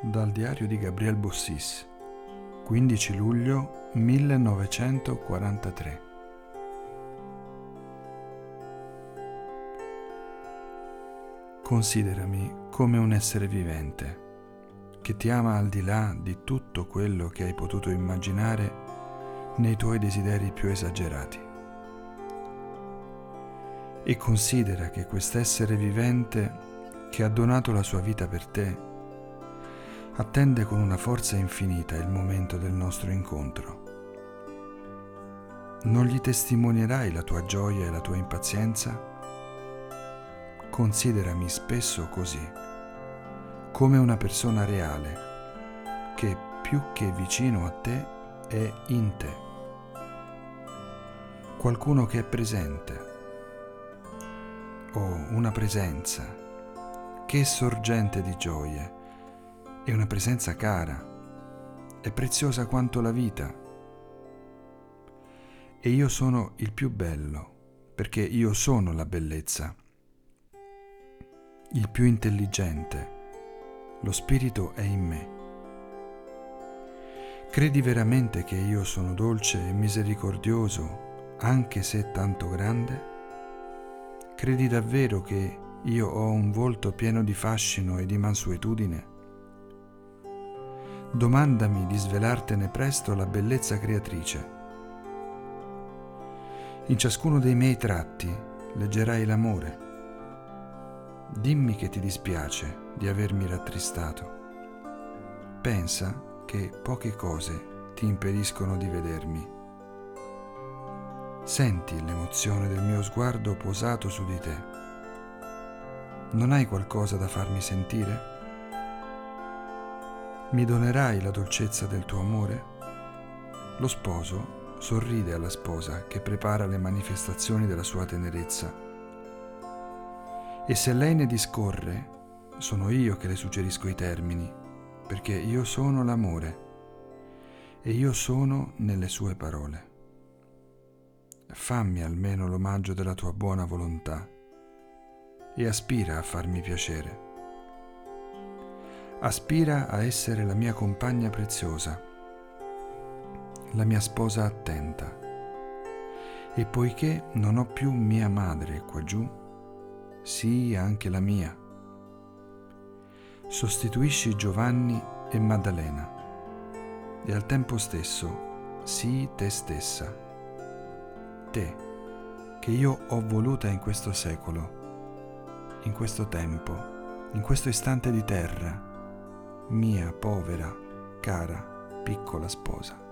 Dal diario di Gabriel Bossis, 15 luglio 1943. Considerami come un essere vivente che ti ama al di là di tutto quello che hai potuto immaginare nei tuoi desideri più esagerati. E considera che quest'essere vivente che ha donato la sua vita per te, attende con una forza infinita il momento del nostro incontro. Non gli testimonierai la tua gioia e la tua impazienza? Considerami spesso così, come una persona reale, che più che vicino a te è in te. Qualcuno che è presente, o una presenza che sorgente di gioie, è una presenza cara, è preziosa quanto la vita. E io sono il più bello, perché io sono la bellezza, il più intelligente, lo spirito è in me. Credi veramente che io sono dolce e misericordioso, anche se tanto grande? Credi davvero che io ho un volto pieno di fascino e di mansuetudine? Domandami di svelartene presto la bellezza creatrice. In ciascuno dei miei tratti leggerai l'amore. Dimmi che ti dispiace di avermi rattristato. Pensa che poche cose ti impediscono di vedermi. Senti l'emozione del mio sguardo posato su di te. Non hai qualcosa da farmi sentire? Mi donerai la dolcezza del tuo amore? Lo sposo sorride alla sposa che prepara le manifestazioni della sua tenerezza. E se lei ne discorre, sono io che le suggerisco i termini, perché io sono l'amore e io sono nelle sue parole. Fammi almeno l'omaggio della tua buona volontà e aspira a farmi piacere. Aspira a essere la mia compagna preziosa, la mia sposa attenta. E poiché non ho più mia madre qua giù, sii anche la mia. Sostituisci Giovanni e Maddalena e al tempo stesso sii te stessa, te che io ho voluta in questo secolo in questo tempo, in questo istante di terra, mia povera, cara, piccola sposa.